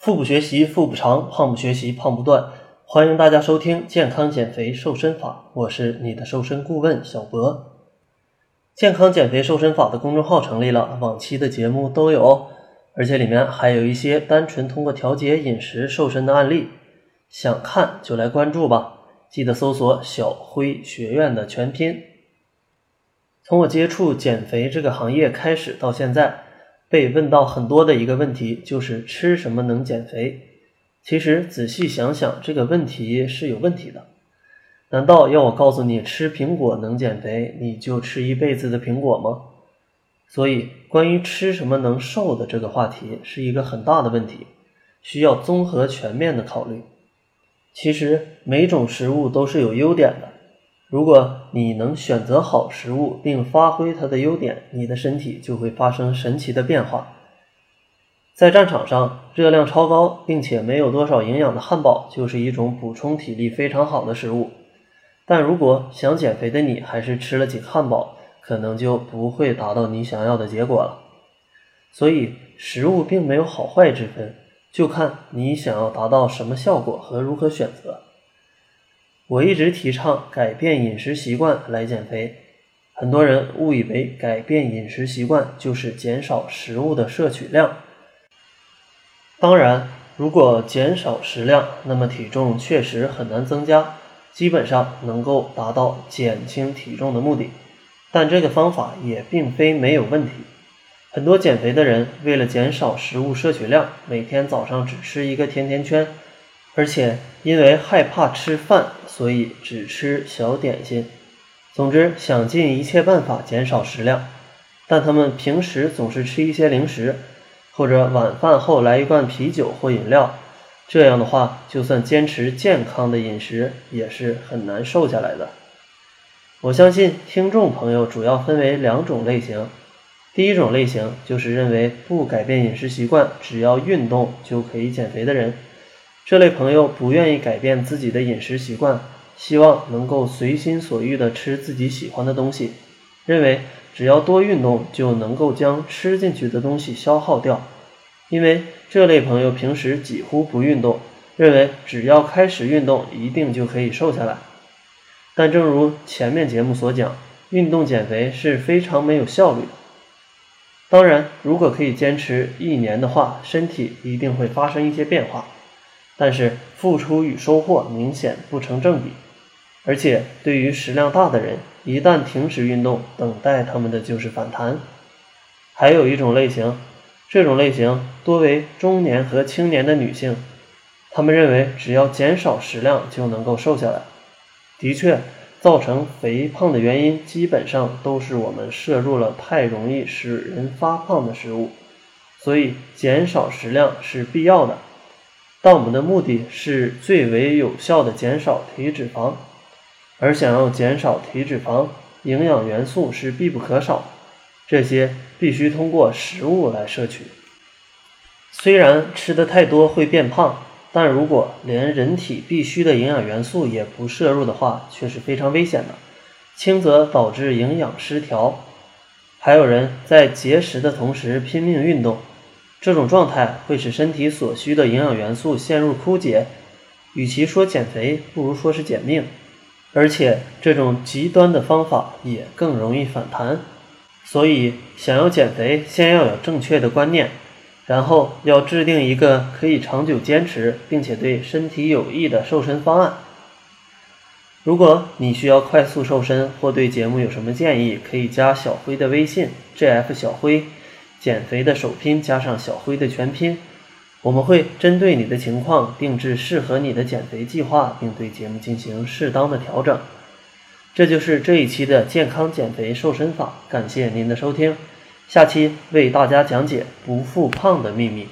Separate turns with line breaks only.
腹部学习腹部长，胖不学习胖不断。欢迎大家收听健康减肥瘦身法，我是你的瘦身顾问小博。健康减肥瘦身法的公众号成立了，往期的节目都有，而且里面还有一些单纯通过调节饮食瘦身的案例，想看就来关注吧。记得搜索“小辉学院”的全拼。从我接触减肥这个行业开始到现在。被问到很多的一个问题就是吃什么能减肥？其实仔细想想，这个问题是有问题的。难道要我告诉你吃苹果能减肥，你就吃一辈子的苹果吗？所以，关于吃什么能瘦的这个话题是一个很大的问题，需要综合全面的考虑。其实每种食物都是有优点的。如果你能选择好食物并发挥它的优点，你的身体就会发生神奇的变化。在战场上，热量超高并且没有多少营养的汉堡就是一种补充体力非常好的食物。但如果想减肥的你还是吃了几个汉堡，可能就不会达到你想要的结果了。所以，食物并没有好坏之分，就看你想要达到什么效果和如何选择。我一直提倡改变饮食习惯来减肥，很多人误以为改变饮食习惯就是减少食物的摄取量。当然，如果减少食量，那么体重确实很难增加，基本上能够达到减轻体重的目的。但这个方法也并非没有问题。很多减肥的人为了减少食物摄取量，每天早上只吃一个甜甜圈。而且因为害怕吃饭，所以只吃小点心。总之，想尽一切办法减少食量，但他们平时总是吃一些零食，或者晚饭后来一罐啤酒或饮料。这样的话，就算坚持健康的饮食，也是很难瘦下来的。我相信听众朋友主要分为两种类型。第一种类型就是认为不改变饮食习惯，只要运动就可以减肥的人。这类朋友不愿意改变自己的饮食习惯，希望能够随心所欲地吃自己喜欢的东西，认为只要多运动就能够将吃进去的东西消耗掉。因为这类朋友平时几乎不运动，认为只要开始运动一定就可以瘦下来。但正如前面节目所讲，运动减肥是非常没有效率的。当然，如果可以坚持一年的话，身体一定会发生一些变化。但是付出与收获明显不成正比，而且对于食量大的人，一旦停止运动，等待他们的就是反弹。还有一种类型，这种类型多为中年和青年的女性，她们认为只要减少食量就能够瘦下来。的确，造成肥胖的原因基本上都是我们摄入了太容易使人发胖的食物，所以减少食量是必要的。但我们的目的是最为有效的减少体脂肪，而想要减少体脂肪，营养元素是必不可少，这些必须通过食物来摄取。虽然吃的太多会变胖，但如果连人体必需的营养元素也不摄入的话，却是非常危险的，轻则导致营养失调。还有人在节食的同时拼命运动。这种状态会使身体所需的营养元素陷入枯竭，与其说减肥，不如说是减命。而且这种极端的方法也更容易反弹。所以，想要减肥，先要有正确的观念，然后要制定一个可以长久坚持并且对身体有益的瘦身方案。如果你需要快速瘦身或对节目有什么建议，可以加小辉的微信：jf 小辉。减肥的首拼加上小辉的全拼，我们会针对你的情况定制适合你的减肥计划，并对节目进行适当的调整。这就是这一期的健康减肥瘦身法，感谢您的收听，下期为大家讲解不复胖的秘密。